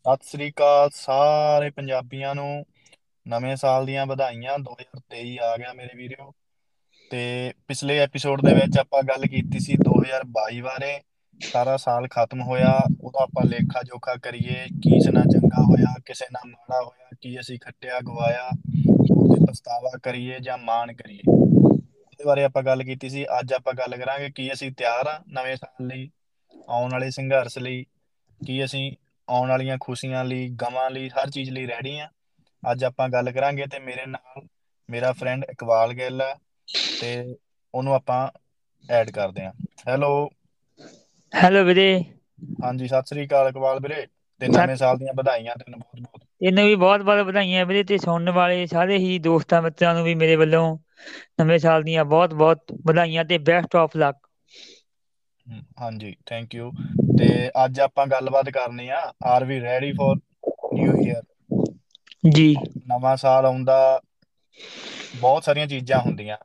ਸਤਿ ਸ੍ਰੀ ਅਕਾਲ ਸਾਰੇ ਪੰਜਾਬੀਆਂ ਨੂੰ। ਨਵੇਂ ਸਾਲ ਦੀਆਂ ਵਧਾਈਆਂ 2023 ਆ ਗਿਆ ਮੇਰੇ ਵੀਰੋ। ਤੇ ਪਿਛਲੇ ਐਪੀਸੋਡ ਦੇ ਵਿੱਚ ਆਪਾਂ ਗੱਲ ਕੀਤੀ ਸੀ 2022 ਬਾਰੇ। ਸਾਰਾ ਸਾਲ ਖਤਮ ਹੋਇਆ ਉਹਦਾ ਆਪਾਂ ਲੇਖਾ ਜੋਖਾ ਕਰੀਏ ਕਿਸੇ ਨਾਲ ਚੰਗਾ ਹੋਇਆ, ਕਿਸੇ ਨਾਲ ਮਾੜਾ ਹੋਇਆ, ਕੀ ਅਸੀਂ ਖੱਟਿਆ ਗਵਾਇਆ ਉਹ ਤੇ ਪਛਤਾਵਾ ਕਰੀਏ ਜਾਂ ਮਾਣ ਕਰੀਏ। ਉਹਦੇ ਬਾਰੇ ਆਪਾਂ ਗੱਲ ਕੀਤੀ ਸੀ, ਅੱਜ ਆਪਾਂ ਗੱਲ ਕਰਾਂਗੇ ਕੀ ਅਸੀਂ ਤਿਆਰ ਆ ਨਵੇਂ ਸਾਲ ਲਈ, ਆਉਣ ਵਾਲੇ ਸੰਘਰਸ਼ ਲਈ, ਕੀ ਅਸੀਂ ਆਉਣ ਵਾਲੀਆਂ ਖੁਸ਼ੀਆਂ ਲਈ ਗਮਾਂ ਲਈ ਹਰ ਚੀਜ਼ ਲਈ ਰੈਡੀ ਆ। ਅੱਜ ਆਪਾਂ ਗੱਲ ਕਰਾਂਗੇ ਤੇ ਮੇਰੇ ਨਾਲ ਮੇਰਾ ਫਰੈਂਡ ਇਕਬਾਲ ਗਿੱਲ ਹੈ ਤੇ ਉਹਨੂੰ ਆਪਾਂ ਐਡ ਕਰਦੇ ਹਾਂ ਹੈਲੋ ਹੈਲੋ ਵੀਰੇ। ਹਾਂਜੀ ਸਤਿ ਸ੍ਰੀ ਅਕਾਲ ਇਕਬਾਲ ਵੀਰੇ। ਤੇ ਨਵੇਂ ਸਾਲ ਦੀਆਂ ਵਧਾਈਆਂ ਤੈਨੂੰ ਬਹੁਤ ਬਹੁਤ। ਇਹਨੂੰ ਵੀ ਬਹੁਤ ਬਹੁਤ ਵਧਾਈਆਂ ਵੀਰੇ ਤੇ ਸੁਣਨ ਵਾਲੇ ਸਾਰੇ ਹੀ ਦੋਸਤਾਂ ਮਿੱਤਰਾਂ ਨੂੰ ਵੀ ਮੇਰੇ ਵੱਲੋਂ ਨਵੇਂ ਸਾਲ ਦੀਆਂ ਬਹੁਤ ਬਹੁਤ ਵਧਾਈਆਂ ਤੇ ਬੈਸਟ ਆਫ ਲੱਕ ਹਮ, ਹਾਂਜੀ ਥੈਂਕ ਯੂ ਤੇ ਅੱਜ ਆਪਾਂ ਗੱਲਬਾਤ ਕਰਨੀ ਆ are we ready for new year ਜੀ। ਨਵਾਂ ਸਾਲ ਆਉਂਦਾ ਬਹੁਤ ਸਾਰੀਆਂ ਚੀਜ਼ਾਂ ਹੁੰਦੀਆਂ।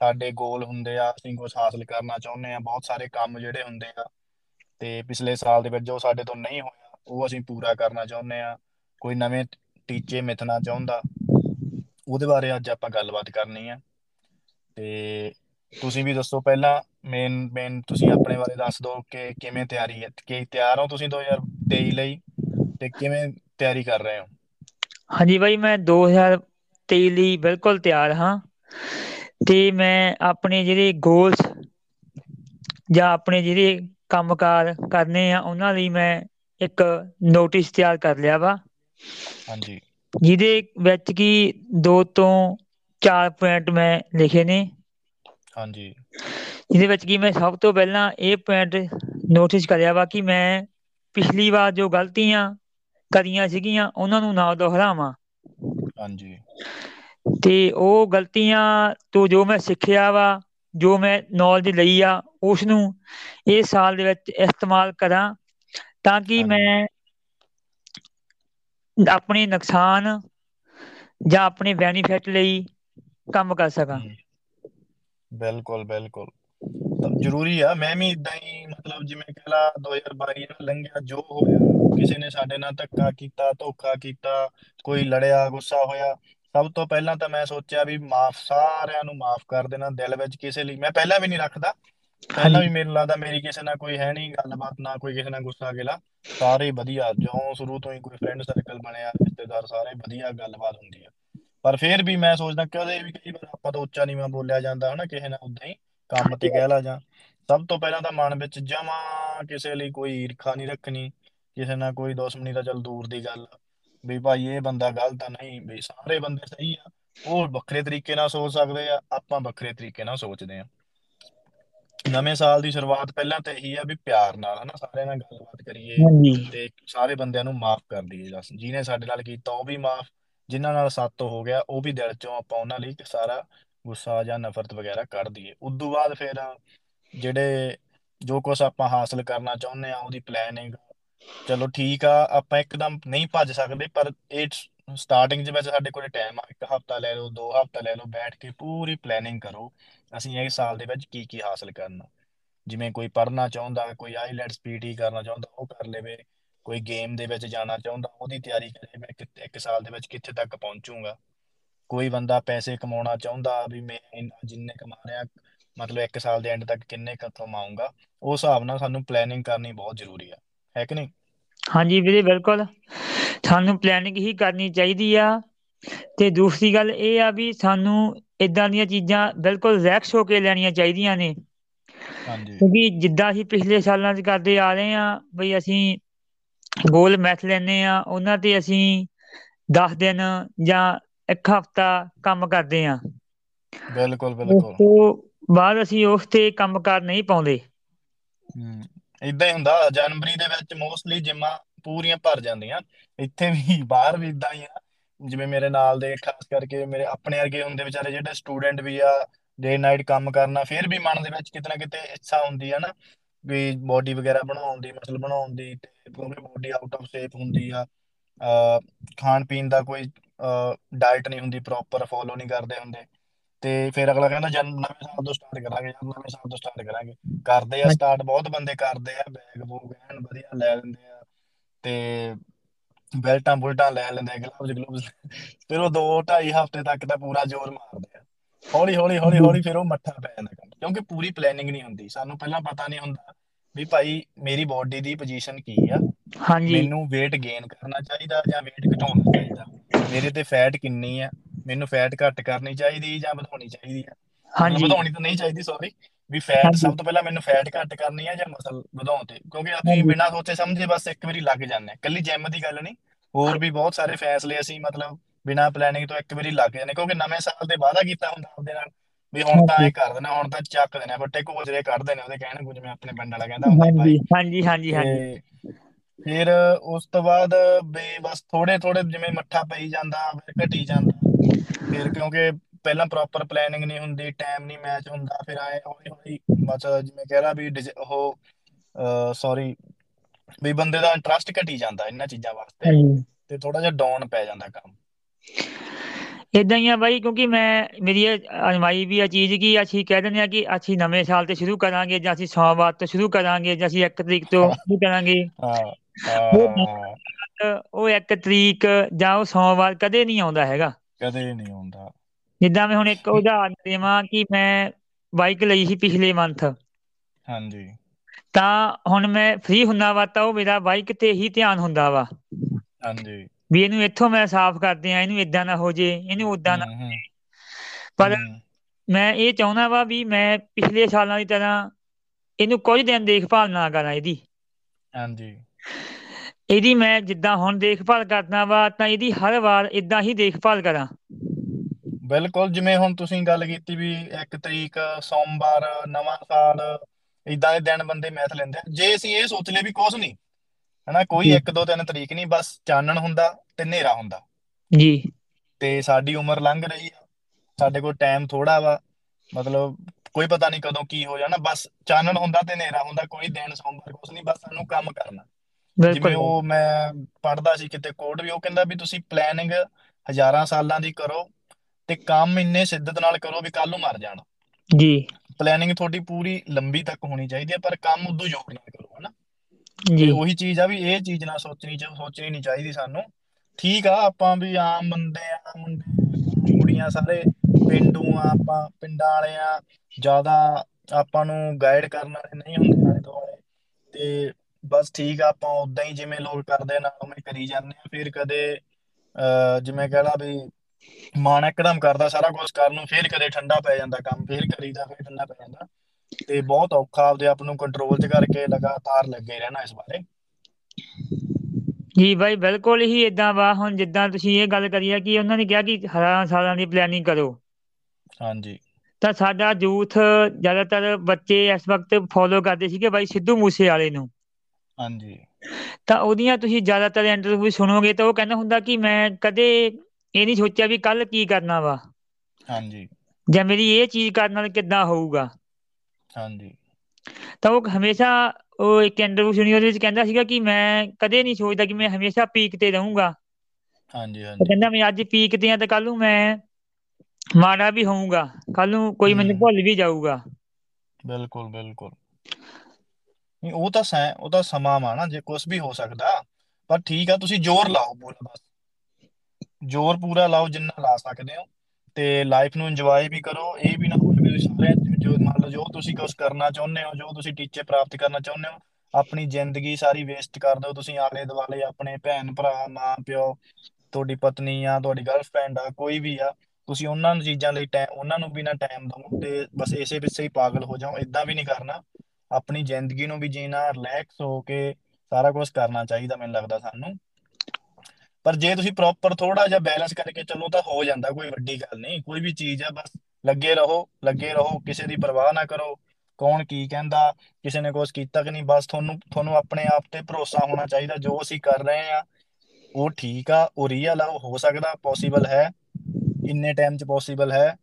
ਸਾਡੇ ਗੋਲ ਹੁੰਦੇ ਆ ਅਸੀਂ ਕੁਝ ਹਾਸਲ ਕਰਨਾ ਚਾਹੁੰਦੇ ਆ ਬਹੁਤ ਸਾਰੇ ਕੰਮ ਜਿਹੜੇ ਹੁੰਦੇ ਆ ਤੇ ਪਿਛਲੇ ਸਾਲ ਦੇ ਵਿੱਚ ਜੋ ਸਾਡੇ ਤੋਂ ਨਹੀਂ ਹੋਇਆ ਉਹ ਅਸੀਂ ਪੂਰਾ ਕਰਨਾ ਚਾਹੁੰਦੇ ਆ। ਕੋਈ ਨਵੇਂ ਟੀਚੇ ਮਿਥਣਾ ਚਾਹੁੰਦਾ ਉਹਦੇ ਬਾਰੇ ਅੱਜ ਆਪਾਂ ਗੱਲਬਾਤ ਕਰਨੀ ਆ। ਤੇ ਤੁਸੀਂ ਵੀ ਦੱਸੋ ਪਹਿਲਾਂ ਮੇਨ ਮੇਨ ਤੁਸੀਂ ਆਪਣੇ ਬਾਰੇ ਦੱਸ ਦਿਓ ਕਿ ਕਿਵੇਂ ਤਿਆਰੀ ਹੈ ਕਿ ਤਿਆਰ ਹੋ ਤੁਸੀਂ 2023 ਲਈ ਤੇ ਕਿਵੇਂ ਤਿਆਰੀ ਕਰ ਰਹੇ ਹੋ? ਹਾਂਜੀ ਬਾਈ ਮੈਂ 2023 ਲਈ ਬਿਲਕੁਲ ਤਿਆਰ ਹਾਂ ਤੇ ਮੈਂ ਆਪਣੇ ਜਿਹੜੇ ਗੋਲਸ ਜਾਂ ਆਪਣੇ ਜਿਹੜੇ ਕੰਮਕਾਰ ਕਰਨੇ ਆ ਉਹਨਾਂ ਲਈ ਮੈਂ ਇੱਕ ਨੋਟਿਸ ਤਿਆਰ ਕਰ ਲਿਆ ਵਾ। ਹਾਂਜੀ। ਜਿਹਦੇ ਵਿੱਚ ਕਿ ਦੋ ਤੋਂ ਚਾਰ ਪੁਆਇੰਟ ਮੈਂ ਲਿਖੇ ਨੇ। ਹਾਂਜੀ। ਜਿਹਦੇ ਵਿੱਚ ਕਿ ਮੈਂ ਸਭ ਤੋਂ ਪਹਿਲਾਂ ਇਹ ਪੁਆਇੰਟ ਨੋਟਿਸ ਕਰਿਆ ਵਾ ਕਿ ਮੈਂ ਪਿਛਲੀ ਵਾਰ ਜੋ ਗਲਤੀਆਂ ਕਰੀਆਂ ਸੀਗੀਆਂ ਉਹਨਾਂ ਨੂੰ ਨਾ ਦੁਹਰਾਵਾਂ। ਹਾਂਜੀ। ਤੇ ਉਹ ਗਲਤੀਆਂ ਤੋਂ ਜੋ ਮੈਂ ਸਿੱਖਿਆ ਵਾ ਜੋ ਮੈਂ ਨੌਲੇਜ ਲਈ ਆ ਉਸ ਨੂੰ ਇਸ ਸਾਲ ਦੇ ਵਿੱਚ ਇਸਤੇਮਾਲ ਕਰਾਂ ਤਾਂ ਕਿ ਮੈਂ ਆਪਣੇ ਨੁਕਸਾਨ ਜਾਂ ਆਪਣੇ ਬੈਨੀਫਿਟ ਲਈ ਕੰਮ ਕਰ ਸਕਾਂ। ਬਿਲਕੁਲ ਬਿਲਕੁਲ। ਤਾਂ ਜ਼ਰੂਰੀ ਆ ਮੈਂ ਵੀ ਇਦਾਂ ਹੀ ਮਤਲਬ ਜਿਵੇਂ ਕਹਿ ਲਾ 2022 ਨਾਲ ਲੰਘਿਆ ਜੋ ਹੋਇਆ ਕਿਸੇ ਨੇ ਸਾਡੇ ਨਾਲ ਧੱਕਾ ਕੀਤਾ ਧੋਖਾ ਕੀਤਾ ਕੋਈ ਲੜਿਆ ਗੁੱਸਾ ਹੋਇਆ ਸਭ ਤੋਂ ਪਹਿਲਾਂ ਤਾਂ ਮੈਂ ਸੋਚਿਆ ਵੀ ਮਾਫ ਸਾਰਿਆਂ ਨੂੰ ਮਾਫ ਕਰ ਦੇਣਾ ਦਿਲ ਵਿੱਚ ਕਿਸੇ ਲਈ ਮੈਂ ਪਹਿਲਾਂ ਵੀ ਨਹੀਂ ਰੱਖਦਾ। ਪਹਿਲਾਂ ਵੀ ਮੈਨੂੰ ਲੱਗਦਾ ਮੇਰੀ ਕਿਸੇ ਨਾਲ ਕੋਈ ਹੈ ਨਹੀਂ ਗੱਲਬਾਤ ਨਾ ਕੋਈ ਕਿਸੇ ਨਾਲ ਗੁੱਸਾ ਗਿਲਾ। ਸਾਰੇ ਵਧੀਆ ਜਿਉਂ ਸ਼ੁਰੂ ਤੋਂ ਹੀ ਕੋਈ ਫਰੈਂਡ ਸਰਕਲ ਬਣਿਆ ਰਿਸ਼ਤੇਦਾਰ ਸਾਰੇ ਵਧੀਆ ਗੱਲਬਾਤ ਹੁੰਦੀ ਆ। ਪਰ ਫਿਰ ਵੀ ਮੈਂ ਸੋਚਦਾ ਕਿ ਉਹਦੇ ਵੀ ਕਈ ਵਾਰ ਆਪਾਂ ਤਾਂ ਉੱਚਾ ਨੀਵਾਂ ਬੋਲਿਆ ਜਾਂਦਾ ਹਨਾ ਕਿਸੇ ਨਾਲ ਉਦਾਂ ਹੀ ਕੰਮ ਤੇ ਕਹਿ ਲਾ ਜਾਂ। ਸਭ ਤੋਂ ਪਹਿਲਾਂ ਤਾਂ ਮਨ ਵਿੱਚ ਜਮਾ ਕਿਸੇ ਲਈ ਕੋਈ ਈਰਖਾ ਨਹੀਂ ਰੱਖਣੀ ਕਿਸੇ ਨਾਲ ਕੋਈ ਦੁਸ਼ਮਣੀ ਤਾਂ ਚੱਲ ਦੂਰ ਦੀ ਗੱਲ ਆ। ਵੀ ਭਾਈ ਇਹ ਬੰਦਾ ਗਲਤ ਆ ਨਹੀਂ ਵੀ ਸਾਰੇ ਬੰਦੇ ਸਹੀ ਆ ਉਹ ਵੱਖਰੇ ਤਰੀਕੇ ਨਾਲ ਸੋਚ ਸਕਦੇ ਆ ਆਪਾਂ ਵੱਖਰੇ ਤਰੀਕੇ ਨਾਲ ਸੋਚਦੇ ਆ। ਨਵੇਂ ਸਾਲ ਦੀ ਸ਼ੁਰੂਆਤ ਪਹਿਲਾਂ ਤਾਂ ਇਹੀ ਆ ਵੀ ਪਿਆਰ ਨਾਲ ਹਨਾ ਸਾਰਿਆਂ ਨਾਲ ਗੱਲਬਾਤ ਕਰੀਏ ਹਾਂਜੀ। ਤੇ ਸਾਰੇ ਬੰਦਿਆਂ ਨੂੰ ਮਾਫ ਕਰ ਦਈਏ ਬਸ। ਜਿਹਨੇ ਸਾਡੇ ਨਾਲ ਕੀਤਾ ਉਹ ਵੀ ਮਾਫ ਜਿਨ੍ਹਾਂ ਨਾਲ ਸੱਤ ਹੋ ਗਿਆ, ਉਹ ਵੀ ਦਿਲ ਚੋਂ ਆਪਾਂ ਉਹਨਾਂ ਲਈ ਸਾਰਾ ਗੁੱਸਾ ਜਾਂ ਨਫ਼ਰਤ ਵਗੈਰਾ ਕੱਢ ਦਈਏ। ਉਦੋਂ ਬਾਅਦ ਫਿਰ ਜਿਹੜੇ ਜੋ ਕੁਝ ਆਪਾਂ ਹਾਸਲ ਕਰਨਾ ਚਾਹੁੰਦੇ ਆ ਉਹਦੀ ਪਲੈਨਿੰਗ ਚਲੋ ਠੀਕ ਆ, ਆਪਾਂ ਇੱਕਦਮ ਨਹੀਂ ਭੱਜ ਸਕਦੇ, ਪਰ ਇਹ ਸਟਾਰਟਿੰਗ ਦੇ ਵਿੱਚ ਸਾਡੇ ਕੋਲ ਟਾਈਮ ਆ। ਇੱਕ ਹਫਤਾ ਲੈ ਲਓ, ਦੋ ਹਫਤਾ ਲੈ ਲਓ, ਬੈਠ ਕੇ ਪੂਰੀ ਪਲੈਨਿੰਗ ਕਰੋ, ਅਸੀਂ ਇਸ ਸਾਲ ਦੇ ਵਿੱਚ ਕੀ ਕੀ ਹਾਸਲ ਕਰਨਾ। ਜਿਵੇਂ ਕੋਈ ਪੜ੍ਹਨਾ ਚਾਹੁੰਦਾ, ਕੋਈ ਆਈਲੈਟਸ ਪੀਟੀ ਕਰਨਾ ਚਾਹੁੰਦਾ, ਉਹ ਕਰ ਲਵੇ। ਕੋਈ ਗੇਮ ਦੇ ਵਿੱਚ ਜਾਣਾ ਚਾਹੁੰਦਾ ਉਹਦੀ ਤਿਆਰੀ ਕਰੇ ਮੈਂ ਕਿਤੇ ਇੱਕ ਸਾਲ ਦੇ ਵਿੱਚ ਕਿੱਥੇ ਤੱਕ ਪਹੁੰਚੂਗਾ। ਕੋਈ ਬੰਦਾ ਪੈਸੇ ਕਮਾਉਣਾ ਚਾਹੁੰਦਾ ਵੀ ਮੈਂ ਜਿੰਨੇ ਕਮਾ ਰਿਹਾ ਮਤਲਬ ਇੱਕ ਸਾਲ ਦੇ ਐਂਡ ਤੱਕ ਕਿੰਨੇ ਕੁ ਕਮਾਊਂਗਾ ਉਸ ਹਿਸਾਬ ਨਾਲ ਸਾਨੂੰ ਪਲੈਨਿੰਗ ਕਰਨੀ ਬਹੁਤ ਜ਼ਰੂਰੀ ਆ। ਹੈ ਕਿ ਨਹੀਂ? ਹਾਂਜੀ ਵੀਰੇ ਬਿਲਕੁਲ। ਸਾਨੂੰ ਪਲੈਨਿੰਗ ਹੀ ਕਰਨੀ ਚਾਹੀਦੀ ਆ। ਤੇ ਦੂਸਰੀ ਗੱਲ ਇਹ ਆ ਵੀ ਸਾਨੂੰ ਇਦਾਂ ਦੀਆਂ ਚੀਜ਼ਾਂ ਬਿਲਕੁਲ ਰਿਲੈਕਸ ਹੋ ਕੇ ਲੈਣੀਆਂ ਚਾਹੀਦੀਆਂ ਨੇ। ਹਾਂਜੀ। ਕਿਉਂਕਿ ਜਿੱਦਾਂ ਅਸੀਂ ਪਿਛਲੇ ਸਾਲਾਂ 'ਚ ਕਰਦੇ ਆ ਰਹੇ ਆ ਬਈ ਅਸੀਂ ਗੋਲ ਮੈਥ ਲੈਨੇ ਆ ਉਹਨਾਂ ਤੇ ਅਸੀਂ 10 ਦਿਨ ਜਾਂ ਇੱਕ ਹਫਤਾ ਕੰਮ ਕਰਦੇ ਆ ਬਿਲਕੁਲ ਉਸ ਬਿਲਕੁਲ। ਤੋਂ ਬਾਅਦ ਅਸੀਂ ਉਸ ਤੇ ਕੰਮਕਾਰ ਨਹੀਂ ਪਾਉਂਦੇ। ਹਮ ਇਦਾਂ ਹੀ ਹੁੰਦਾ ਜਨਵਰੀ ਦੇ ਵਿੱਚ ਮੋਸਟਲੀ ਜਿਮਾਂ ਪੂਰੀਆਂ ਭਰ ਜਾਂਦੀਆਂ। ਇੱਥੇ ਵੀ ਬਾਹਰ ਵੀ ਇਦਾਂ ਹੀ ਆ। ਜਿਵੇਂ ਮੇਰੇ ਨਾਲ ਦੇ ਖਾਸ ਕਰਕੇ ਮੇਰੇ ਆਪਣੇ ਵਰਗੇ ਹੁੰਦੇ ਵਿਚਾਰੇ ਜਿਹੜੇ ਸਟੂਡੈਂਟ ਵੀ ਆ ਡੇ ਨਾਈਟ ਕੰਮ ਕਰਨਾ ਫਿਰ ਵੀ ਮਨ ਦੇ ਵਿੱਚ ਕਿਤੇ ਨਾ ਕਿਤੇ ਇੱਛਾ ਹੁੰਦੀ ਆ ਨਾ। ਵੀ ਬੋਡੀ ਵਗੈਰਾ ਬਣਾਉਣ ਦੀ ਮਸਲ ਬਣਾਉਣ ਦੀ ਤੇ ਕਿਉਂਕਿ ਬੋਡੀ ਆਊਟ ਆਫ ਸ਼ੇਪ ਹੁੰਦੀ ਆ। ਅਹ ਖਾਣ ਪੀਣ ਦਾ ਕੋਈ ਡਾਈਟ ਨਹੀਂ ਹੁੰਦੀ ਪ੍ਰੋਪਰ ਫੋਲੋ ਨਹੀਂ ਕਰਦੇ ਹੁੰਦੇ। ਤੇ ਫਿਰ ਅਗਲਾ ਕਹਿੰਦਾ ਜਨ ਨਵੇਂ ਸਾਲ ਤੋਂ ਸਟਾਰਟ ਕਰਾਂਗੇ ਜਨ ਨਵੇਂ ਸਾਲ ਤੋਂ ਸਟਾਰਟ ਕਰਾਂਗੇ। ਕਰਦੇ ਆ ਸਟਾਰਟ ਬਹੁਤ ਬੰਦੇ ਕਰਦੇ ਆ ਬੈਗ ਬੂਗ ਐਨ ਵਧੀਆ ਲੈ ਲੈਂਦੇ ਆ। ਤੇ ਬੈਲਟਾਂ ਬੁਲਟਾਂ ਲੈ ਲੈਂਦੇ ਗਲਵਜ਼ ਗਲਵਜ਼ ਫਿਰ ਉਹ ਦੋ ਢਾਈ ਹਫ਼ਤੇ ਤੱਕ ਤਾਂ ਪੂਰਾ ਜ਼ੋਰ ਮਾਰਦੇ ਆ। ਹੌਲੀ ਹੌਲੀ ਹੌਲੀ ਹੌਲੀ ਫਿਰ ਉਹ ਮੱਠਾ ਪੈ ਜਾਂਦਾ ਕੰਮ। ਕਿਉਂਕਿ ਪੂਰੀ ਪਲੈਨਿੰਗ ਨਹੀਂ ਹੁੰਦੀ। ਸਾਨੂੰ ਪਹਿਲਾਂ ਪਤਾ ਨਹੀਂ ਹੁੰਦਾ ਵੀ ਭਾਈ ਮੇਰੀ ਬਾਡੀ ਦੀ ਪੋਜੀਸ਼ਨ ਕੀ ਆ। ਹਾਂਜੀ। ਮੈਨੂੰ weight gain ਕਰਨਾ ਚਾਹੀਦਾ ਜਾਂ weight ਘਟਾਉਣਾ ਚਾਹੀਦਾ? ਮੇਰੇ ਤੇ ਫੈਟ ਕਿੰਨੀ ਆ? ਮੈਨੂੰ ਫੈਟ ਘੱਟ ਕਰਨੀ ਚਾਹੀਦੀ ਜਾਂ ਵਧਾਉਣੀ ਚਾਹੀਦੀ ਆ? ਹਾਂਜੀ। ਵਧਾਉਣੀ ਤਾਂ ਨਹੀਂ ਚਾਹੀਦੀ ਸੌਰੀ ਵੀ ਫੈਟ ਸਭ ਤੋਂ ਪਹਿਲਾਂ ਮੈਨੂੰ ਫੈਟ ਘੱਟ ਕਰਨੀ ਆ ਜਾਂ ਮਸਲ ਵਧਾਉਣ ਤੇ? ਕਿਉਂਕਿ ਅਸੀਂ ਬਿਨਾਂ ਸੋਚੇ ਸਮਝੇ ਬਸ ਇੱਕ ਵਾਰੀ ਲੱਗ ਜਾਂਦੇ ਆ। ਕੱਲੀ ਜਿਮ ਦੀ ਗੱਲ ਨਹੀਂ। ਹੋਰ ਵੀ ਬਹੁਤ ਸਾਰੇ ਫੈਸਲੇ ਅਸੀਂ ਮਤਲਬ ਬਿਨਾਂ ਪਲੈਨਿੰਗ ਤੋਂ ਇੱਕ ਵਾਰੀ ਲੱਗ ਜਾਂਦੇ ਕਿਉਂਕਿ ਨਵੇਂ ਸਾਲ ਦੇ ਵਾਅਦਾ ਕੀਤਾ ਹੁੰਦਾ ਆਪਦੇ ਨਾਲ ਵੀ ਹੁਣ ਤਾਂ ਐ ਕਰ ਦੇਣਾ ਹੁਣ ਤਾਂ ਚੱਕ ਦੇਣਾ ਫੱਟੇ ਕੋਜਰੇ ਕੱਢ ਦੇਣੇ ਉਹਦੇ ਕਹਿਣ ਨੂੰ ਜਿਵੇਂ ਆਪਣੇ ਪਿੰਡ ਵਾਲਾ ਕਹਿੰਦਾ ਹੁੰਦਾ ਭਾਈ। ਹਾਂਜੀ ਹਾਂਜੀ ਹਾਂਜੀ। ਫਿਰ ਉਸ ਤੋਂ ਬਾਅਦ ਵੀ ਬਸ ਥੋੜੇ ਥੋੜੇ ਜਿਵੇਂ ਮੱਠਾ ਪਈ ਜਾਂਦਾ ਫਿਰ ਘਟੀ ਜਾਂਦਾ। ਫਿਰ ਕਿਉਂਕਿ ਪਹਿਲਾਂ ਪ੍ਰੋਪਰ ਪਲੈਨਿੰਗ ਨਹੀਂ ਹੁੰਦੀ ਟਾਈਮ ਨਹੀਂ ਮੈਚ ਹੁੰਦਾ ਫਿਰ ਆਏ ਹੌਲੀ ਹੌਲੀ ਬਸ ਜਿਵੇਂ ਕਹਿ ਰਾ ਵੀ ਉਹ ਸੌਰੀ ਵੀ ਬੰਦੇ ਦਾ ਇੰਟਰਸਟ ਘਟੀ ਜਾਂਦਾ ਇਹਨਾਂ ਚੀਜ਼ਾਂ ਵਾਸਤੇ। ਤੇ ਥੋੜਾ ਜਿਹਾ ਡਾਊਨ ਪੈ ਜਾਂਦਾ ਕੰਮ। ਇਦਾਂ ਹੀ ਆ ਬਾਈ ਕਿਉਂਕਿ ਮੈਂ ਮੇਰੀ ਅਜਮਾਈ ਵੀ ਆ ਚੀਜ਼ ਕਿ ਅਸੀਂ ਕਹਿ ਦਿੰਦੇ ਆ ਕਿ ਅਸੀਂ ਨਵੇਂ ਸਾਲ ਤੇ ਸ਼ੁਰੂ ਕਰਾਂਗੇ ਜਾਂ ਅਸੀਂ ਸੋਮਵਾਰ ਤੋਂ ਸ਼ੁਰੂ ਕਰਾਂਗੇ ਜਾਂ ਅਸੀਂ 1 ਤਰੀਕ ਤੋਂ ਸ਼ੁਰੂ ਕਰਾਂਗੇ। ਹਾਂ ਉਹ ਨਵਾਂ ਹਾਂ। ਸਾਲ, ਉਹ 1 ਤਰੀਕ ਜਾਂ ਉਹ ਸੋਮਵਾਰ ਕਦੇ ਨਹੀਂ ਆਉਂਦਾ ਹੈਗਾ। ਕਦੇ ਨਹੀਂ ਹੁੰਦਾ ਜਿੱਦਾਂ ਮੈਂ ਹੁਣ ਇੱਕ ਉਦਾਹਰਨ ਦੇਵਾਂ ਕਿ ਮੈਂ ਬਾਈਕ ਲਈ ਸੀ ਪਿਛਲੇ ਮੰਥ। ਹਾਂਜੀ। ਤਾਂ ਹੁਣ ਮੈਂ ਫ੍ਰੀ ਹੁੰਦਾ ਵਾ ਤਾਂ ਉਹ ਮੇਰਾ ਬਾਈਕ ਤੇ ਹੀ ਧਿਆਨ ਹੁੰਦਾ ਵਾ। ਹਾਂਜੀ। ਵੀ ਇਹਨੂੰ ਇੱਥੋਂ ਮੈਂ ਸਾਫ਼ ਕਰਦੇ ਆ ਇਹਨੂੰ ਇਦਾਂ ਨਾ ਹੋ ਜੇ ਇਹਨੂੰ ਉਦਾਂ ਨਾ ਪਰ ਮੈਂ ਇਹ ਚਾਹੁੰਦਾ ਵਾ ਵੀ ਮੈਂ ਪਿਛਲੇ ਸਾਲਾਂ ਦੀ ਤਰ੍ਹਾਂ ਇਹਨੂੰ ਕੁਝ ਦਿਨ ਦੇਖਭਾਲ ਨਾ ਕਰਾਂ ਇਹਦੀ। ਹਾਂਜੀ। ਇਹਦੀ ਮੈਂ ਜਿੱਦਾਂ ਹੁਣ ਦੇਖਭਾਲ ਕਰਦਾ ਵਾ ਤਾਂ ਇਹਦੀ ਹਰ ਵਾਰ ਇਦਾਂ ਹੀ ਦੇਖਭਾਲ ਕਰਾਂ। ਬਿਲਕੁਲ ਜਿਵੇਂ ਹੁਣ ਤੁਸੀਂ ਗੱਲ ਕੀਤੀ ਵੀ ਇੱਕ ਤਰੀਕ ਸੋਮਵਾਰ ਨਵਾਂ ਸਾਲ ਇਦਾਂ ਦੇ ਦਿਨ ਬੰਦੇ ਮੈਥ ਲੈਂਦੇ ਜੇ ਅਸੀਂ ਇਹ ਸੋਚ ਲਈਏ ਵੀ ਕੁਛ ਨਹੀਂ ਹਨਾ ਕੋਈ ਜੀ। ਇੱਕ ਦੋ ਤਿੰਨ ਤਰੀਕ ਨਹੀਂ ਬਸ ਚਾਨਣ ਹੁੰਦਾ ਤੇ ਹਨੇਰਾ ਹੁੰਦਾ। ਜੀ। ਤੇ ਸਾਡੀ ਉਮਰ ਲੰਘ ਰਹੀ ਆ ਸਾਡੇ ਕੋਲ ਟਾਈਮ ਥੋੜਾ ਵਾ ਮਤਲਬ ਕੋਈ ਪਤਾ ਨਹੀਂ ਕਦੋਂ ਕੀ ਹੋ ਜਾਣਾ ਬਸ ਚਾਨਣ ਹੁੰਦਾ ਤੇ ਹਨੇਰਾ ਹੁੰਦਾ ਕੋਈ ਦਿਨ ਸੋਮਵਾਰ ਕੁਛ ਨਹੀਂ ਬਸ ਸਾਨੂੰ ਕੰਮ ਕਰਨਾ। ਜਿਵੇਂ ਬਿਲਕੁਲ। ਉਹ ਮੈਂ ਪੜ੍ਹਦਾ ਸੀ ਕਿਤੇ ਕੋਡ ਵੀ ਉਹ ਕਹਿੰਦਾ ਵੀ ਤੁਸੀਂ ਪਲੈਨਿੰਗ ਹਜ਼ਾਰਾਂ ਸਾਲਾਂ ਦੀ ਕਰੋ ਤੇ ਕੰਮ ਇੰਨੇ ਸਿੱਧਤ ਨਾਲ ਕਰੋ ਵੀ ਕੱਲ ਨੂੰ ਮਰ ਜਾਣ। ਜੀ। ਪਲੈਨਿੰਗ ਤੁਹਾਡੀ ਪੂਰੀ ਲੰਬੀ ਤੱਕ ਹੋਣੀ ਚਾਹੀਦੀ ਹੈ ਪਰ ਕੰਮ ਉਦੋਂ ਜ਼ੋਰ ਨਾਲ ਕਰੋ। ਜੀ। ਉਹੀ ਚੀਜ਼ ਆ ਵੀ ਇਹ ਚੀਜ਼ ਨਾ ਸੋਚਣੀ ਚ ਸੋਚਣੀ ਨਹੀਂ ਚਾਹੀਦੀ ਸਾਨੂੰ। ਠੀਕ ਆ ਆਪਾਂ ਵੀ ਆਮ ਬੰਦੇ ਆ ਮੁੰਡੇ ਕੁੜੀਆਂ ਸਾਰੇ ਪਿੰਡੂ ਆ ਆਪਾਂ ਪਿੰਡਾਂ ਵਾਲੇ ਆ ਜ਼ਿਆਦਾ ਆਪਾਂ ਨੂੰ ਗਾਈਡ ਕਰਨ ਵਾਲੇ ਨਹੀਂ ਹੁੰਦੇ ਆਲੇ ਦੁਆਲੇ ਤੇ ਬਸ ਠੀਕ ਆ ਆਪਾਂ ਉਦਾਂ ਹੀ ਜਿਵੇਂ ਲੋਕ ਕਰਦੇ ਨਾਲ ਉਵੇਂ ਕਰੀ ਜਾਂਦੇ ਆ। ਫਿਰ ਕਦੇ ਜਿਵੇਂ ਕਹਿ ਲਾ ਵੀ ਮਨ ਇੱਕਦਮ ਕਰਦਾ ਸਾਰਾ ਕੁਝ ਕਰਨ ਨੂੰ ਫਿਰ ਕਦੇ ਠੰਡਾ ਪੈ ਜਾਂਦਾ ਕੰਮ ਫਿਰ ਕਰੀਦਾ ਫਿਰ ਠੰਡਾ ਪੈ ਜਾਂਦਾ। ਤੇ ਬਹੁਤ ਔਖਾ ਆਪਦੇ ਆਪ ਨੂੰ ਕੰਟਰੋਲ 'ਚ ਕਰਕੇ ਲਗਾਤਾਰ ਲੱਗੇ ਰਹਿਣਾ ਇਸ ਬਾਰੇ। ਜੀ ਬਾਈ ਬਿਲਕੁਲ ਹੀ ਇਦਾਂ ਵਾ। ਹੁਣ ਜਿੱਦਾਂ ਤੁਸੀਂ ਇਹ ਗੱਲ ਕਰੀ ਆ ਕਿ ਉਹਨਾਂ ਨੇ ਕਿਹਾ ਕਿ ਹਜ਼ਾਰਾਂ ਸਾਲਾਂ ਦੀ ਪਲੈਨਿੰਗ ਕਰੋ। ਹਾਂਜੀ। ਤਾਂ ਸਾਡਾ ਯੂਥ ਜ਼ਿਆਦਾਤਰ ਬੱਚੇ ਇਸ ਵਕਤ ਫੋਲੋ ਕਰਦੇ ਸੀਗੇ ਬਾਈ ਸਿੱਧੂ ਮੂਸੇ ਵਾਲੇ ਨੂੰ। ਹਾਂਜੀ। ਤਾਂ ਉਹਦੀਆਂ ਤੁਸੀਂ ਜ਼ਿਆਦਾਤਰ ਇੰਟਰਵਿਊ ਸੁਣੋਗੇ ਤਾਂ ਉਹ ਕਹਿੰਦਾ ਹੁੰਦਾ ਕਿ ਮੈਂ ਕਦੇ ਇਹ ਨਹੀਂ ਸੋਚਿਆ ਵੀ ਕੱਲ ਕੀ ਕਰਨਾ ਵਾ। ਹਾਂਜੀ। ਜਾਂ ਮੇਰੀ ਇਹ ਚੀਜ਼ ਕਰਨ ਨਾਲ ਕਿੱਦਾਂ ਹੋਊਗਾ। ਹਾਂਜੀ। ਤਾਂ ਉਹ ਹਮੇਸ਼ਾ ਉਹ ਇੱਕ ਇੰਟਰਵਿਊ ਸੁਣੀ ਉਹਦੇ ਵਿੱਚ ਕਹਿੰਦਾ ਸੀਗਾ ਕਿ ਮੈਂ ਕਦੇ ਨਹੀਂ ਸੋਚਦਾ ਕਿ ਮੈਂ ਹਮੇਸ਼ਾ ਪੀਕ ਤੇ ਰਹੂੰਗਾ। ਹਾਂਜੀ ਹਾਂਜੀ। ਕਹਿੰਦਾ ਮੈਂ ਅੱਜ ਪੀਕ ਤੇ ਆ ਤਾਂ ਕੱਲ ਨੂੰ ਮੈਂ ਮਾੜਾ ਵੀ ਹੋਊਂਗਾ। ਕੱਲ ਨੂੰ ਕੋਈ ਮੈਨੂੰ ਭੁੱਲ ਵੀ ਜਾਊਗਾ। ਬਿਲਕੁਲ ਬਿਲਕੁਲ। ਨਹੀਂ ਉਹ ਤਾਂ ਸੈ ਉਹ ਤਾਂ ਸਮਾਂ ਵਾ ਨਾ ਜੇ ਕੁਝ ਵੀ ਹੋ ਸਕਦਾ ਪਰ ਠੀਕ ਆ ਤੁਸੀਂ ਜ਼ੋਰ ਲਾਓ ਪੂਰਾ ਬਸ। ਜ਼ੋਰ ਪੂਰਾ ਲਾਓ ਜਿੰਨਾ ਲਾ ਸਕਦੇ ਹੋ। ਤੇ ਲਾਈਫ ਨੂੰ ਇੰਜੋਏ ਵੀ ਕਰੋ, ਇਹ ਵੀ ਨਾ ਹੋਵੇ ਵੀ ਸਾਰੇ ਜੋ ਮੰਨ ਲਓ, ਜੋ ਤੁਸੀਂ ਕੁਝ ਕਰਨਾ ਚਾਹੁੰਦੇ ਹੋ, ਜੋ ਤੁਸੀਂ ਟੀਚੇ ਪ੍ਰਾਪਤ ਕਰਨਾ ਚਾਹੁੰਦੇ ਹੋ, ਆਪਣੀ ਜ਼ਿੰਦਗੀ ਸਾਰੀ ਵੇਸਟ ਕਰ ਦਿਓ ਤੁਸੀਂ ਆਲੇ ਦੁਆਲੇ, ਆਪਣੇ ਭੈਣ ਭਰਾ, ਮਾਂ ਪਿਓ, ਤੁਹਾਡੀ ਪਤਨੀ ਆ ਤੁਹਾਡੀ ਗਰਲਫ੍ਰੈਂਡ ਆ, ਕੋਈ ਵੀ ਆ, ਤੁਸੀਂ ਉਹਨਾਂ ਨੂੰ ਚੀਜ਼ਾਂ ਲਈ ਟਾਈਮ ਉਹਨਾਂ ਨੂੰ ਵੀ ਨਾ ਟਾਈਮ ਦਿਓ ਤੇ ਬਸ ਇਸੇ ਪਿੱਛੇ ਹੀ ਪਾਗਲ ਹੋ ਜਾਓ ਇਦਾਂ ਵੀ ਨਹੀਂ ਕਰਨਾ, ਆਪਣੀ ਜ਼ਿੰਦਗੀ ਨੂੰ ਵੀ ਜੀਣਾ ਰਿਲੈਕਸ ਹੋ ਕੇ ਸਾਰਾ ਕੁਝ ਕਰਨਾ ਚਾਹੀਦਾ ਮੈਨੂੰ ਲੱਗਦਾ ਸਾਨੂੰ। ਪਰ ਜੇ ਤੁਸੀਂ ਪ੍ਰੋਪਰ ਥੋੜਾ ਜਿਹਾ ਬੈਲੈਂਸ ਕਰਕੇ ਚੱਲੋ ਤਾਂ ਹੋ ਜਾਂਦਾ, ਕੋਈ ਵੱਡੀ ਗੱਲ ਨਹੀਂ, ਕੋਈ ਵੀ ਚੀਜ਼ ਆ, ਬਸ ਲੱਗੇ ਰਹੋ ਲੱਗੇ ਰਹੋ, ਕਿਸੇ ਦੀ ਪਰਵਾਹ ਨਾ ਕਰੋ, ਕੌਣ ਕੀ ਕਹਿੰਦਾ, ਕਿਸੇ ਨੇ ਕੁਝ ਕੀਤਾ ਕਿ ਨਹੀਂ, ਬਸ ਤੁਹਾਨੂੰ ਤੁਹਾਨੂੰ ਆਪਣੇ ਆਪ ਤੇ ਭਰੋਸਾ ਹੋਣਾ ਚਾਹੀਦਾ, ਜੋ ਅਸੀਂ ਕਰ ਰਹੇ ਆ ਉਹ ਠੀਕ ਆ, ਉਹ ਰੀਅਲ ਆ, ਉਹ ਹੋ ਸਕਦਾ ਪੋਸੀਬਲ ਹੈ, ਇੰਨੇ ਟਾਈਮ 'ਚ ਪੋਸੀਬਲ ਹੈ,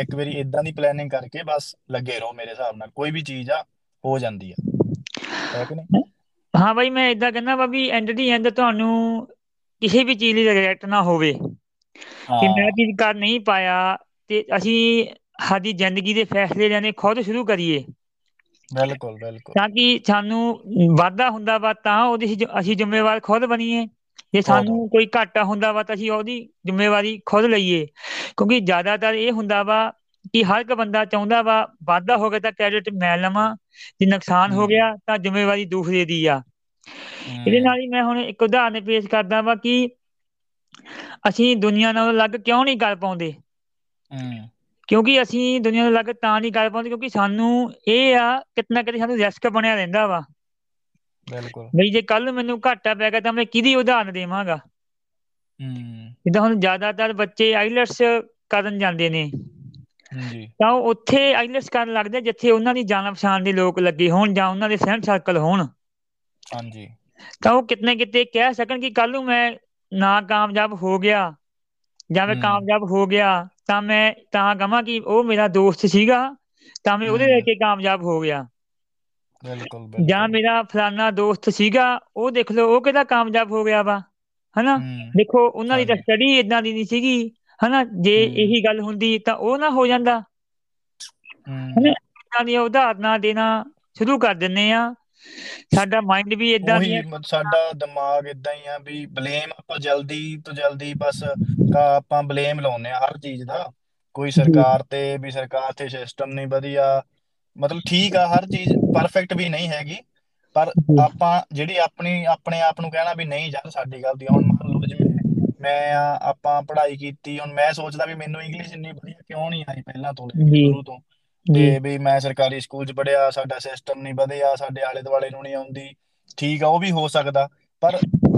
ਇੱਕ ਵਾਰੀ ਇਦਾਂ ਦੀ ਪਲੈਨਿੰਗ ਕਰਕੇ ਬਸ ਲੱਗੇ ਰਹੋ ਮੇਰੇ ਹਿਸਾਬ ਨਾਲ, ਕੋਈ ਵੀ ਚੀਜ਼ ਆ, ਹੋ ਜਾਂਦੀ ਆ। ਹੈ ਕਿ ਨਹੀਂ? ਹਾਂ ਬਾਈ, ਮੈਂ ਇਦਾਂ ਕਹਿੰਦਾ ਵਾ ਵੀ ਐਂਡ ਦੀ ਐਂਡ ਤੁਹਾਨੂੰ ਕਿਸੇ ਵੀ ਚੀਜ਼ ਲਈ ਰਿਗਰੈਟ ਨਾ ਹੋਵੇ। ਕਿ ਮੈਂ ਚੀਜ਼ ਕਰ ਨਹੀਂ ਪਾਇਆ ਤੇ ਅਸੀਂ ਸਾਡੀ ਜ਼ਿੰਦਗੀ ਦੇ ਫੈਸਲੇ ਲੈਣੇ ਖੁਦ ਸ਼ੁਰੂ ਕਰੀਏ। ਬਿਲਕੁਲ ਬਿਲਕੁਲ। ਤਾਂ ਕਿ ਸਾਨੂੰ ਵਾਧਾ ਹੁੰਦਾ ਵਾ ਤਾਂ ਉਹਦੀ ਅਸੀਂ ਜ਼ਿੰਮੇਵਾਰ ਖੁਦ ਬਣੀਏ। ਜੇ ਸਾਨੂੰ ਕੋਈ ਘਾਟਾ ਹੁੰਦਾ ਵਾ ਤਾਂ ਅਸੀਂ ਉਹਦੀ ਜ਼ਿੰਮੇਵਾਰੀ ਖੁਦ ਲਈਏ। ਕਿਉਂਕਿ ਜ਼ਿਆਦਾਤਰ ਇਹ ਹੁੰਦਾ ਵਾ ਕਿ ਹਰ ਇੱਕ ਬੰਦਾ ਚਾਹੁੰਦਾ ਵਾ ਵਾਧਾ ਹੋ ਗਿਆ ਤਾਂ ਕ੍ਰੈਡਿਟ ਮੈਂ ਲਵਾਂ ਜੇ ਨੁਕਸਾਨ ਹੋ ਹੂੰ। ਗਿਆ ਤਾਂ ਜ਼ਿੰਮੇਵਾਰੀ ਦੂਸਰੇ ਦੀ ਆ। ਇਹਦੇ ਨਾਲ ਹੀ ਮੈਂ ਹੁਣ ਇੱਕ ਉਦਾਹਰਨ ਪੇਸ਼ ਕਰਦਾ ਵਾ ਕਿ ਅਸੀਂ ਦੁਨੀਆ ਨਾਲੋਂ ਅਲੱਗ ਕਿਉਂ ਨਹੀਂ ਕਰ ਪਾਉਂਦੇ? ਕਿਉਂਕਿ ਅਸੀਂ ਦੁਨੀਆ ਨਾਲੋਂ ਅਲੱਗ ਤਾਂ ਨਹੀਂ ਕਰ ਪਾਉਂਦੇ ਕਿਉਂਕਿ ਸਾਨੂੰ ਇਹ ਆ ਕਿਤੇ ਨਾ ਕਿਤੇ ਸਾਨੂੰ ਰਿਸਕ ਬਣਿਆ ਰਹਿੰਦਾ ਵਾ। ਬਿਲਕੁਲ। ਬਈ ਜੇ ਕੱਲ ਮੈਨੂੰ ਘਾਟਾ ਪੈ ਗਿਆ ਤਾਂ ਮੈਂ ਕਿਹਦੀ ਉਦਾਹਰਨ ਦੇਵਾਂਗਾ? ਹੂੰ। ਜਿੱਦਾਂ ਹੁਣ ਜ਼ਿਆਦਾਤਰ ਬੱਚੇ ਆਈਲੈਟਸ ਕਰਨ ਜਾਂਦੇ ਨੇ। ਜੀ ਤਾਂ ਉੱਥੇ ਆਈਲੈਟਸ ਕਰਨ ਲੱਗਦੇ ਜਿੱਥੇ ਉਹਨਾਂ ਦੀ ਜਾਣ ਪਛਾਣ ਦੇ ਲੋਕ ਲੱਗੇ ਹੋਣ ਜਾਂ ਉਹਨਾਂ ਦੇ ਫਰੈਂਡ ਸਰਕਲ ਹੋਣ। ਹਾਂਜੀ। ਤਾਂ ਉਹ ਕਿਤੇ ਨਾ ਕਿਤੇ ਕਹਿ ਸਕਣ ਕਿ ਕੱਲ ਨੂੰ ਮੈਂ ਨਾ ਕਾਮਯਾਬ ਹੋ ਗਿਆ ਜਾਂ ਮੈਂ ਕਾਮਯਾਬ ਹੋ ਗਿਆ ਤਾਂ ਮੈਂ ਤਾਂ ਕਹਾਂ ਕਿ ਉਹ ਮੇਰਾ ਦੋਸਤ ਸੀਗਾ ਤਾਂ ਮੈਂ ਉਹਦੇ ਹੂੰ। ਕਰਕੇ ਕਾਮਯਾਬ ਹੋ ਗਿਆ। ਬਿਲਕੁਲ ਜਾਂ ਮੇਰਾ ਫਲਾਨਾ ਦੋਸਤ ਸੀਗਾ ਉਹ ਦੇਖ ਲਓ ਉਹ ਕਿਹਦਾ ਕਾਮਯਾਬ ਹੋ ਗਿਆ ਵਾ ਹਨਾ? ਦੇਖੋ ਉਹਨਾਂ ਦੀ ਤਾਂ ਸਟੱਡੀ ਇਦਾਂ ਦੀ ਨਹੀਂ ਸੀਗੀ ਹਨਾ? ਜੇ ਇਹੀ ਗੱਲ ਹੁੰਦੀ ਤਾਂ ਉਹ ਨਾ ਹੋ ਜਾਂਦਾ। ਹਨਾ? ਦੀਆਂ ਉਦਾਹਰਨਾਂ ਦੇਣਾ ਸ਼ੁਰੂ ਕਰ ਦਿੰਨੇ ਆ ਸਾਡਾ ਮਾਈਂਡ ਵੀ ਇਦਾਂ ਮ- ਸਾਡਾ ਦਿਮਾਗ ਇਦਾਂ ਹੀ ਆ ਵੀ ਬਲੇਮ ਆਪਾਂ ਜਲਦੀ ਤੋਂ ਜਲਦੀ ਬਸ ਆਪਾਂ ਬਲੇਮ ਲਾਉਂਦੇ ਆ ਹਰ ਚੀਜ਼ ਦਾ। ਕੋਈ ਸਰਕਾਰ ਤੇ ਵੀ ਸਰਕਾਰ ਤੇ ਸਿਸਟਮ ਨਹੀਂ ਵਧੀਆ। ਮਤਲਬ ਠੀਕ ਆ ਹਰ ਚੀਜ਼ ਪਰਫੈਕਟ ਵੀ ਨਹੀਂ ਹੈਗੀ। ਪਰ ਆਪਾਂ ਜਿਹੜੀ ਆਪਣੀ ਆਪਣੇ ਆਪ ਨੂੰ ਕਹਿਣਾ ਵੀ ਨਹੀਂ ਯਾਰ ਸਾਡੀ ਗਲਤੀ। ਹੁਣ ਮੰਨ ਲਓ ਜਿਵੇਂ ਮੈਂ ਆ ਆਪਾਂ ਪੜ੍ਹਾਈ ਕੀਤੀ ਹੁਣ ਮੈਂ ਸੋਚਦਾ ਵੀ ਮੈਨੂੰ ਇੰਗਲਿਸ਼ ਇੰਨੀ ਵਧੀਆ ਕਿਉਂ ਨਹੀਂ ਆਈ ਪਹਿਲਾਂ ਤੋਂ ਸ਼ੁਰੂ ਤੋਂ। ਜੀ। ਤੇ ਵੀ ਮੈਂ ਸਰਕਾਰੀ ਸਕੂਲ 'ਚ ਪੜ੍ਹਿਆ ਸਾਡਾ ਸਿਸਟਮ ਨਹੀਂ ਵਧੀਆ ਸਾਡੇ ਆਲੇ ਦੁਆਲੇ ਨੂੰ ਨਹੀਂ ਆਉਂਦੀ। ਠੀਕ ਆ ਉਹ ਵੀ ਹੋ ਸਕਦਾ। ਪਰ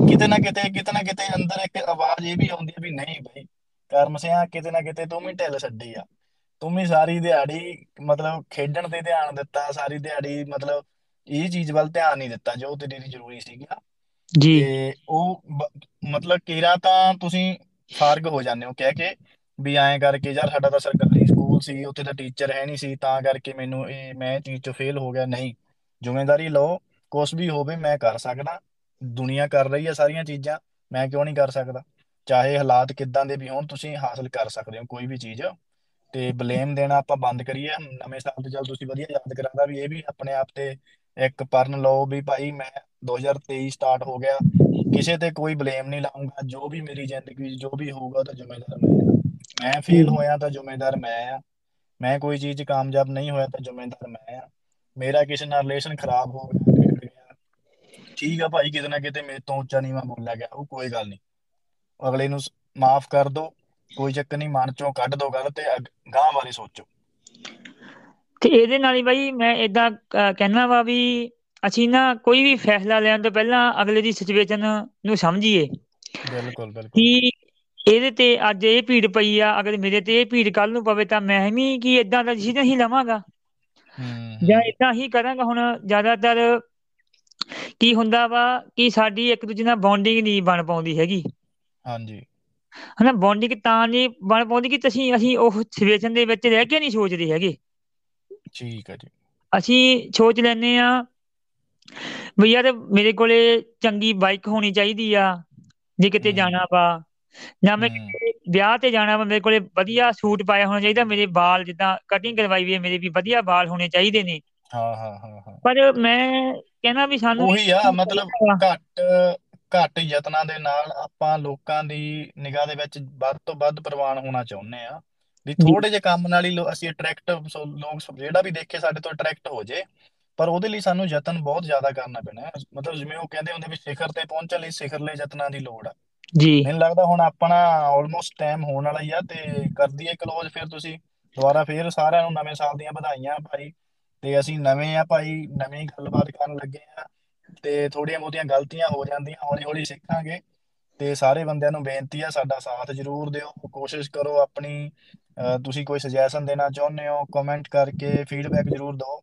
ਕਿਤੇ ਨਾ ਕਿਤੇ ਕਿਤੇ ਨਾ ਕਿਤੇ ਅੰਦਰ ਇੱਕ ਆਵਾਜ਼ ਇਹ ਵੀ ਆਉਂਦੀ ਹੈ ਵੀ ਨਹੀਂ ਬਈ ਕਰਮ ਸਿਆ ਕਿਤੇ ਨਾ ਕਿਤੇ ਤੂੰ ਵੀ ਢਿੱਲ ਛੱਡੀ ਆ। ਤੂੰ ਵੀ ਸਾਰੀ ਦਿਹਾੜੀ ਮਤਲਬ ਖੇਡਣ ਤੇ ਧਿਆਨ ਦਿੱਤਾ ਸਾਰੀ ਦਿਹਾੜੀ ਮਤਲਬ ਇਹ ਚੀਜ਼ ਵੱਲ ਧਿਆਨ ਨਹੀਂ ਦਿੱਤਾ ਜੋ ਤੇਰੀ ਲਈ ਜ਼ਰੂਰੀ ਸੀਗਾ ਜੀ। ਤੇ ਉਹ ਬ- ਮਤਲਬ ਕੇਰਾ ਤਾਂ ਤੁਸੀਂ ਫਾਰਗ ਹੋ ਜਾਂਦੇ ਹੋ ਕਹਿ ਕੇ ਵੀ ਐਂ ਕਰਕੇ ਯਾਰ ਸਾਡਾ ਤਾਂ ਸਰਕਾਰੀ ਸਕੂਲ ਸੀ, ਉੱਥੇ ਤਾਂ ਟੀਚਰ ਹੈ ਨਹੀਂ ਸੀ, ਤਾਂ ਕਰਕੇ ਮੈਨੂੰ ਇਹ ਮੈਂ ਇਹ ਚੀਜ਼ 'ਚ ਫੇਲ ਹੋ ਗਿਆ। ਨਹੀਂ, ਜ਼ਿੰਮੇਵਾਰੀ ਲਓ, ਕੁਛ ਵੀ ਹੋਵੇ ਮੈਂ ਕਰ ਸਕਦਾ। ਦੁਨੀਆ ਕਰ ਰਹੀ ਹੈ ਸਾਰੀਆਂ ਚੀਜ਼ਾਂ, ਮੈਂ ਕਿਉਂ ਨਹੀਂ ਕਰ ਸਕਦਾ? ਚਾਹੇ ਹਾਲਾਤ ਕਿੱਦਾਂ ਦੇ ਵੀ ਹੋਣ, ਤੁਸੀਂ ਹਾਸਲ ਕਰ ਸਕਦੇ ਹੋ ਕੋਈ ਵੀ ਚੀਜ਼। ਤੇ ਬਲੇਮ ਦੇਣਾ ਆਪਾਂ ਬੰਦ ਕਰੀਏ। ਨਵੇਂ ਸਾਲ ਤੇ ਚੱਲ ਤੁਸੀਂ ਵਧੀਆ ਯਾਦ ਕਰਾਦਾ ਵੀ ਇਹ ਵੀ ਆਪਣੇ ਆਪ ਤੇ ਇੱਕ ਪਰਨ ਲਓ ਵੀ ਭਾਈ ਮੈਂ 2023 ਸਟਾਰਟ ਹੋ ਗਿਆ। ਕਿਸੇ ਤੇ ਕੋਈ ਬਲੇਮ ਨਹੀਂ ਲਾਉਂਗਾ ਜੋ ਵੀ ਮੇਰੀ ਜ਼ਿੰਦਗੀ 'ਚ ਜੋ ਵੀ ਹੋਊਗਾ, ਉਹਦਾ ਜ਼ਿੰਮੇਦਾਰ ਮੈਂ ਆ ਮੈਂ ਫੇਲ ਹੋਇਆ ਤਾਂ ਜ਼ਿੰਮੇਦਾਰ ਮੈਂ ਆ। ਮੈਂ ਕੋਈ ਚੀਜ਼ 'ਚ ਕਾਮਯਾਬ ਨਹੀਂ ਹੋਇਆ ਤਾਂ ਜ਼ਿੰਮੇਦਾਰ ਮੈਂ ਆ। ਮੇਰਾ ਕਿਸੇ ਨਾਲ ਰਿਲੇਸ਼ਨ ਖਰਾਬ ਹੋ ਗਿਆ ਠੀਕ ਆ ਭਾਈ ਕਿਤੇ ਨਾ ਕਿਤੇ ਮੇਰੇ ਤੋਂ ਉੱਚਾ ਨੀਵਾਂ ਬੋਲਿਆ ਗਿਆ ਉਹ ਕੋਈ ਗੱਲ ਨਹੀਂ। ਅਗਲੇ ਨੂੰ ਮਾਫ ਕਰ ਦਿਓ ਕੋਈ ਚੱਕਰ ਨਹੀਂ ਮਨ ਚੋਂ ਕੱਢ ਦਿਓ ਗੱਲ ਤੇ ਗਾਂ ਬਾਰੇ ਸੋਚੋ। ਤੇ ਇਹਦੇ ਨਾਲ ਹੀ ਬਾਈ ਮੈਂ ਇਦਾਂ ਕਹਿਣਾ ਵਾ ਵੀ ਅਸੀਂ ਨਾ ਕੋਈ ਵੀ ਫੈਸਲਾ ਲੈਣ ਤੋਂ ਪਹਿਲਾਂ ਅਗਲੇ ਦੀ ਸਿਚੁਏਸ਼ਨ ਨੂੰ ਸਮਝੀਏ। ਬਿਲਕੁਲ ਬਿਲਕੁਲ। ਕਿ ਇਹਦੇ ਤੇ ਅੱਜ ਇਹ ਭੀੜ ਪਈ ਆ ਅਗਰ ਮੇਰੇ ਤੇ ਇਹ ਭੀੜ ਕੱਲ ਨੂੰ ਪਵੇ ਤਾਂ ਮੈਂ ਵੀ ਕੀ ਇਦਾਂ ਦਾ ਡਿਸੀਜਨ ਹੀ ਲਵਾਂਗਾ। ਜਾਂ ਇਦਾਂ ਹੀ ਕਰਾਂਗਾ ਹੁਣ ਜ਼ਿਆਦਾਤਰ ਕੀ ਹੁੰਦਾ ਵਾ ਕਿ ਸਾਡੀ ਇੱਕ ਦੂਜੇ ਨਾਲ ਬੌਂਡਿੰਗ ਨਹੀਂ ਬਣ ਪਾਉਂਦੀ ਹੈਗੀ। ਹਾਂਜੀ। ਹਨਾ ਬੌਂਡਿੰਗ ਤਾਂ ਨਹੀਂ ਬਣ ਪਾਉਂਦੀ ਕਿ ਤੁਸੀਂ ਅਸੀਂ ਉਹ ਸਿਚੁਏਸ਼ਨ ਦੇ ਵਿੱਚ ਰਹਿ ਕੇ ਨਹੀਂ ਸੋਚਦੇ ਹੈਗੇ। ਠੀਕ ਹੈ ਜੀ। ਅਸੀਂ ਸੋਚ ਲੈਂਦੇ ਆ ਵੀ ਯਾਰ ਮੇਰੇ ਕੋਲੇ ਚੰਗੀ ਬਾਈਕ ਹੋਣੀ ਚਾਹੀਦੀ ਆ ਜੇ ਕਿਤੇ ਜਾਣਾ ਵਾ ਜਾਂ ਮੈਂ ਵਿਆਹ ਤੇ ਜਾਣਾ ਮੇਰੇ ਕੋਲੇ ਵਧੀਆ ਸੂਟ ਪਾਇਆ ਹੋਣਾ ਚਾਹੀਦਾ ਮੇਰੇ ਵਾਲ ਜਿੱਦਾਂ ਕਟਿੰਗ ਕਰਵਾਈ ਵੀ ਹੈ ਮੇਰੇ ਵੀ ਵਧੀਆ ਵਾਲ ਹੋਣੇ ਚਾਹੀਦੇ ਨੇ। ਹਾਂ ਹਾਂ ਹਾਂ ਪਰ ਮੈਂ ਕਹਿੰਦਾ ਵੀ ਸਾਨੂੰ ਉਹੀ ਆ ਮਤਲਬ। ਘੱਟ ਘੱਟ ਯਤਨਾਂ ਦੇ ਨਾਲ ਆਪਾਂ ਲੋਕਾਂ ਦੀ ਨਿਗਾਹ ਦੇ ਵਿੱਚ ਵੱਧ ਤੋਂ ਵੱਧ ਪ੍ਰਵਾਨ ਹੋਣਾ ਚਾਹੁੰਦੇ ਆ ਵੀ ਥੋੜੇ ਜਿਹੇ ਕੰਮ ਨਾਲ ਹੀ ਅਸੀਂ ਅਟਰੈਕਟ ਲੋਕ ਜਿਹੜਾ ਵੀ ਦੇਖੇ ਸਾਡੇ ਤੋਂ ਅਟਰੈਕਟ ਹੋ ਜੇ ਪਰ ਉਹਦੇ ਲਈ ਸਾਨੂੰ ਯਤਨ ਬਹੁਤ ਜ਼ਿਆਦਾ ਕਰਨਾ ਪੈਣਾ ਹੈ। ਮਤਲਬ ਜਿਵੇਂ ਉਹ ਕਹਿੰਦੇ ਹੁੰਦੇ ਵੀ ਸਿਖਰ ਤੇ ਪਹੁੰਚਣ ਲਈ ਸਿਖਰਲੇ ਯਤਨਾਂ ਦੀ ਲੋੜ ਆ। ਜੀ। ਮੈਨੂੰ ਲੱਗਦਾ ਹੁਣ ਆਪਣਾ ਆਲਮੋਸਟ ਟਾਈਮ ਹੋਣ ਵਾਲਾ ਹੀ ਆ ਤੇ ਕਰ ਦਈਏ ਕਲੋਜ਼ ਫਿਰ ਤੁਸੀਂ। ਦੁਬਾਰਾ ਫਿਰ ਸਾਰਿਆਂ ਨੂੰ ਨਵੇਂ ਸਾਲ ਦੀਆਂ ਵਧਾਈਆਂ ਭਾਈ। ਤੇ ਅਸੀਂ ਨਵੇਂ ਆ ਭਾਈ ਨਵੀਂ ਗੱਲਬਾਤ ਕਰਨ ਲੱਗੇ ਆ। ਤੇ ਥੋੜੀਆਂ ਬਹੁਤੀਆਂ ਗਲਤੀਆਂ ਹੋ ਜਾਂਦੀਆਂ ਹੌਲੀ ਹੌਲੀ ਸਿੱਖਾਂਗੇ। ਤੇ ਸਾਰੇ ਬੰਦਿਆਂ ਨੂੰ ਬੇਨਤੀ ਆ ਸਾਡਾ ਸਾਥ ਜ਼ਰੂਰ ਦਿਓ। ਕੋਸ਼ਿਸ਼ ਕਰੋ ਆਪਣੀ ਤੁਸੀਂ ਕੋਈ ਸੁਜੈਸ਼ਨ ਦੇਣਾ ਚਾਹੁੰਦੇ ਹੋ ਕਮੈਂਟ ਕਰਕੇ ਫੀਡਬੈਕ ਜ਼ਰੂਰ ਦਿਓ।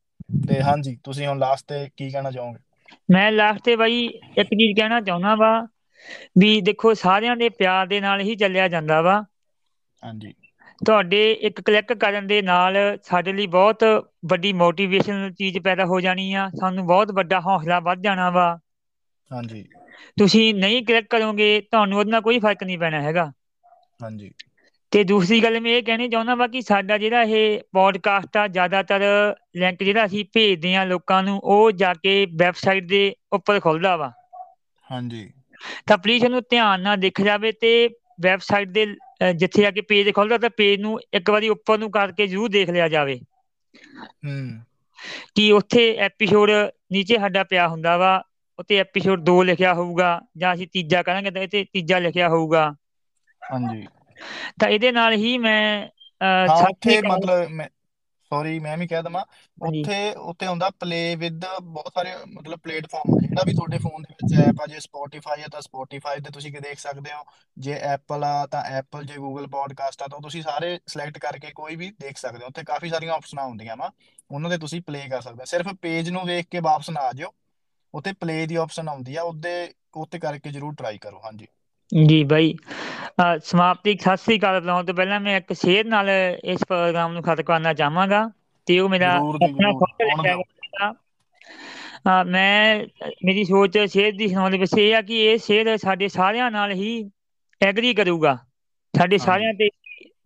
ਤੇ ਹਾਂਜੀ ਤੁਸੀਂ ਹੁਣ ਲਾਸਟ ਤੇ ਕੀ ਕਹਿਣਾ ਚਾਹੋਗੇ? ਮੈਂ ਲਾਸਟ ਤੇ ਬਾਈ ਇੱਕ ਚੀਜ਼ ਕਹਿਣਾ ਚਾਹੁੰਦਾ ਵਾ ਵੀ ਦੇਖੋ ਸਾਰਿਆਂ ਦੇ ਪਿਆਰ ਦੇ ਨਾਲ ਹੀ ਚੱਲਿਆ ਜਾਂਦਾ ਵਾ। ਹਾਂਜੀ। ਤੁਹਾਡੇ ਇੱਕ ਕਲਿੱਕ ਕਰਨ ਦੇ ਨਾਲ ਸਾਡੇ ਲਈ ਬਹੁਤ ਵੱਡੀ ਮੋਟੀਵੇਸ਼ਨ ਚੀਜ਼ ਪੈਦਾ ਹੋ ਜਾਣੀ ਆ। ਸਾਨੂੰ ਬਹੁਤ ਵੱਡਾ ਹੌਸਲਾ ਵੱਧ ਜਾਣਾ ਵਾ। ਹਾਂਜੀ। ਤੁਸੀਂ ਨਹੀਂ ਕਲਿੱਕ ਕਰੋਗੇ ਤੁਹਾਨੂੰ ਉਹਦੇ ਨਾਲ ਕੋਈ ਫ਼ਰਕ ਨਹੀਂ ਪੈਣਾ ਹੈਗਾ। ਹਾਂਜੀ। ਤੇ ਦੂਸਰੀ ਗੱਲ ਮੈਂ ਇਹ ਕਹਿਣੀ ਚਾਹੁੰਦਾ ਵਾ ਕਿ ਸਾਡਾ ਜਿਹੜਾ ਇਹ ਪੋਡਕਾਸਟ ਆ ਜ਼ਿਆਦਾਤਰ ਲਿੰਕ ਜਿਹੜਾ ਅਸੀਂ ਭੇਜਦੇ ਆ ਲੋਕਾਂ ਨੂੰ ਉਹ ਜਾ ਕੇ ਵੈਬਸਾਈਟ ਦੇ ਉੱਪਰ ਖੁੱਲਦਾ ਵਾ। ਹਾਂਜੀ। ਤਾਂ ਪਲੀਜ਼ ਇਹਨੂੰ ਧਿਆਨ ਨਾਲ ਦੇਖਿਆ ਜਾਵੇ ਤੇ ਵੈਬਸਾਈਟ ਦੇ ਜਿੱਥੇ ਜਾ ਕੇ ਪੇਜ ਖੁੱਲਦਾ ਤਾਂ ਪੇਜ ਨੂੰ ਇੱਕ ਵਾਰੀ ਉੱਪਰ ਨੂੰ ਕਰਕੇ ਜ਼ਰੂਰ ਦੇਖ ਲਿਆ ਜਾਵੇ। ਹੂੰ। ਕਿ ਉੱਥੇ ਐਪੀਸੋਡ ਨੀਚੇ ਸਾਡਾ ਪਿਆ ਹੁੰਦਾ ਵਾ ਉੱਤੇ ਐਪੀਸੋਡ 2 ਲਿਖਿਆ ਹੋਊਗਾ ਜਾਂ ਅਸੀਂ ਤੀਜਾ ਕਰਾਂਗੇ ਤਾਂ ਇਹ ਤੀਜਾ ਲਿਖਿਆ ਹੋਊਗਾ। ਹਾਂਜੀ। ਤਾਂ ਇਹਦੇ ਨਾਲ ਹੀ ਮੈਂ ਉੱਥੇ ਮਤਲਬ ਮੈਂ ਸੌਰੀ ਮੈਂ ਵੀ ਕਹਿ ਦਵਾਂ ਹਾਂਜੀ। ਉੱਥੇ ਉੱਤੇ ਹੁੰਦਾ ਪਲੇ ਵਿਦ ਬਹੁਤ ਸਾਰੇ ਮਤਲਬ ਪਲੇਟਫਾਰਮ ਆ ਜਿਹੜਾ ਵੀ ਤੁਹਾਡੇ ਫੋਨ ਦੇ ਵਿੱਚ ਐਪ ਆ ਜੇ ਸਪੋਟੀਫਾਈ ਆ ਤਾਂ ਸਪੋਟੀਫਾਈ ਤੇ ਤੁਸੀਂ ਕਿ ਦੇਖ ਸਕਦੇ ਹੋ ਜੇ ਐਪਲ ਆ ਤਾਂ ਐਪਲ ਜੇ ਗੂਗਲ ਪੋਡਕਾਸਟ ਆ ਤਾਂ ਤੁਸੀਂ ਸਾਰੇ ਸਿਲੈਕਟ ਕਰਕੇ ਕੋਈ ਵੀ ਦੇਖ ਸਕਦੇ ਹੋ ਉੱਥੇ ਕਾਫੀ ਸਾਰੀਆਂ ਆਪਸ਼ਨਾਂ ਹੁੰਦੀਆਂ ਵਾ ਉਹਨਾਂ ਤੇ ਤੁਸੀਂ ਪਲੇ ਕਰ ਸਕਦੇ ਹੋ ਸਿਰਫ ਪੇਜ ਨੂੰ ਵੇਖ ਕੇ ਵਾਪਸ ਨਾ ਆ ਜਿਓ ਉੱਥੇ ਪਲੇ ਦੀ ਆਪਸ਼ਨ ਆਉਂਦੀ ਆ ਉਹਦੇ ਉੱਤੇ ਕਰਕੇ ਜਰੂਰ ਟਰਾਈ ਕਰੋ ਹਾਂਜੀ। ਜੀ ਬਾਈ। ਸਮਾਪਤੀ ਸਤਿ ਸ੍ਰੀ ਅਕਾਲ ਬੁਲਾਉਣ ਤੋਂ ਪਹਿਲਾਂ ਮੈਂ ਇੱਕ ਸ਼ੇਅਰ ਨਾਲ ਇਸ ਪ੍ਰੋਗਰਾਮ ਨੂੰ ਖਤਮ ਕਰਨਾ ਚਾਹਾਂਗਾ ਤੇ ਉਹ ਮੇਰਾ ਆਪਣਾ ਖੁਦ ਲਿਖਿਆ ਮੈਂ ਮੇਰੀ ਸੋਚ ਸ਼ੇਅਰ ਦੀ ਸੁਣਾਉਣ ਦੇ ਵਿੱਚ ਇਹ ਆ ਕਿ ਇਹ ਸ਼ੇਅਰ ਸਾਡੇ ਸਾਰਿਆਂ ਨਾਲ ਹੀ ਐਗਰੀ ਕਰੂਗਾ। ਸਾਡੇ ਸਾਰਿਆਂ ਤੇ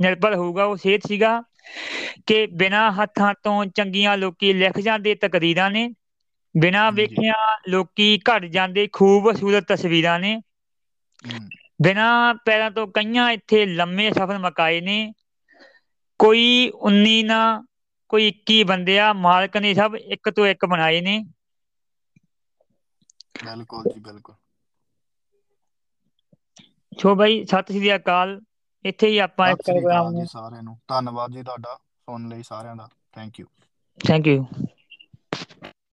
ਨਿਰਭਰ ਹੋਊਗਾ ਉਹ ਸ਼ੇਅਰ ਸੀਗਾ ਕਿ ਬਿਨਾਂ ਹੱਥਾਂ ਤੋਂ ਚੰਗੀਆਂ ਲੋਕੀ ਲਿਖ ਜਾਂਦੇ ਤਕਰੀਰਾਂ ਨੇ ਬਿਨਾਂ ਵੇਖਿਆ ਲੋਕੀ ਘਟ ਜਾਂਦੇ ਖੂਬਸੂਰਤ ਤਸਵੀਰਾਂ ਨੇ ਬਿਨਾਂ ਪੈਰਾਂ ਤੋਂ ਕਈਆਂ ਇੱਥੇ ਲੰਮੇ ਸਫ਼ਰ ਮਕਾਏ ਨੇ। ਕੋਈ 19 ਨਾ ਕੋਈ 21 ਬੰਦਿਆ ਮਾਲਕ ਨੇ ਸਭ ਇੱਕ ਤੋਂ ਇੱਕ ਬਣਾਏ ਨੇ। ਬਿਲਕੁਲ ਜੀ ਬਿਲਕੁਲ। ਸੋ ਬਾਈ ਸਤਿ ਸ੍ਰੀ ਅਕਾਲ। ਇੱਥੇ ਹੀ ਆਪਾਂ ਇਸ ਪ੍ਰੋਗਰਾਮ ਨੂੰ ਸਾਰਿਆਂ ਨੂੰ। ਧੰਨਵਾਦ ਜੀ ਤੁਹਾਡਾ ਸੁਣਨ ਲਈ ਸਾਰਿਆਂ ਦਾ। Thank you thank you